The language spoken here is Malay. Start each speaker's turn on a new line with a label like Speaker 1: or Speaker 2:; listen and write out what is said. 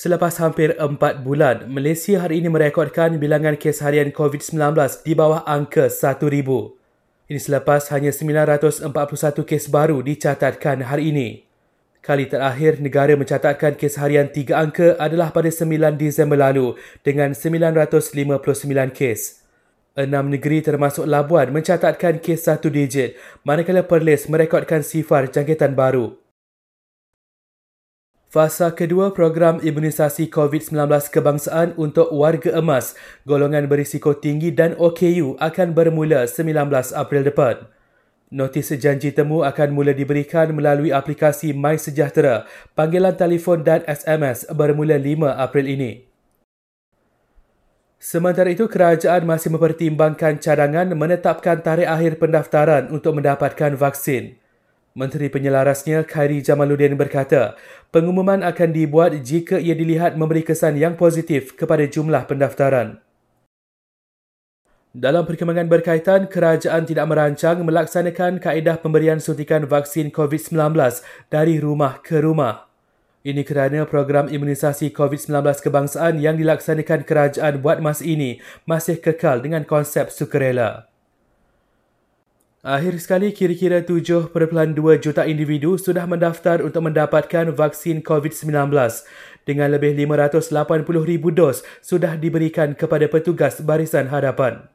Speaker 1: Selepas hampir empat bulan, Malaysia hari ini merekodkan bilangan kes harian COVID-19 di bawah angka 1,000. Ini selepas hanya 941 kes baru dicatatkan hari ini. Kali terakhir negara mencatatkan kes harian tiga angka adalah pada 9 Disember lalu dengan 959 kes. Enam negeri termasuk Labuan mencatatkan kes satu digit, manakala Perlis merekodkan sifar jangkitan baru. Fasa kedua program imunisasi COVID-19 kebangsaan untuk warga emas golongan berisiko tinggi dan OKU akan bermula 19 April depan. Notis janji temu akan mula diberikan melalui aplikasi My Sejahtera, panggilan telefon dan SMS bermula 5 April ini. Sementara itu, kerajaan masih mempertimbangkan cadangan menetapkan tarikh akhir pendaftaran untuk mendapatkan vaksin. Menteri Penyelarasnya Khairi Jamaluddin berkata, pengumuman akan dibuat jika ia dilihat memberi kesan yang positif kepada jumlah pendaftaran. Dalam perkembangan berkaitan, kerajaan tidak merancang melaksanakan kaedah pemberian suntikan vaksin COVID-19 dari rumah ke rumah. Ini kerana program imunisasi COVID-19 kebangsaan yang dilaksanakan kerajaan buat masa ini masih kekal dengan konsep sukarela. Akhir sekali, kira-kira 7.2 juta individu sudah mendaftar untuk mendapatkan vaksin COVID-19 dengan lebih 580,000 dos sudah diberikan kepada petugas barisan hadapan.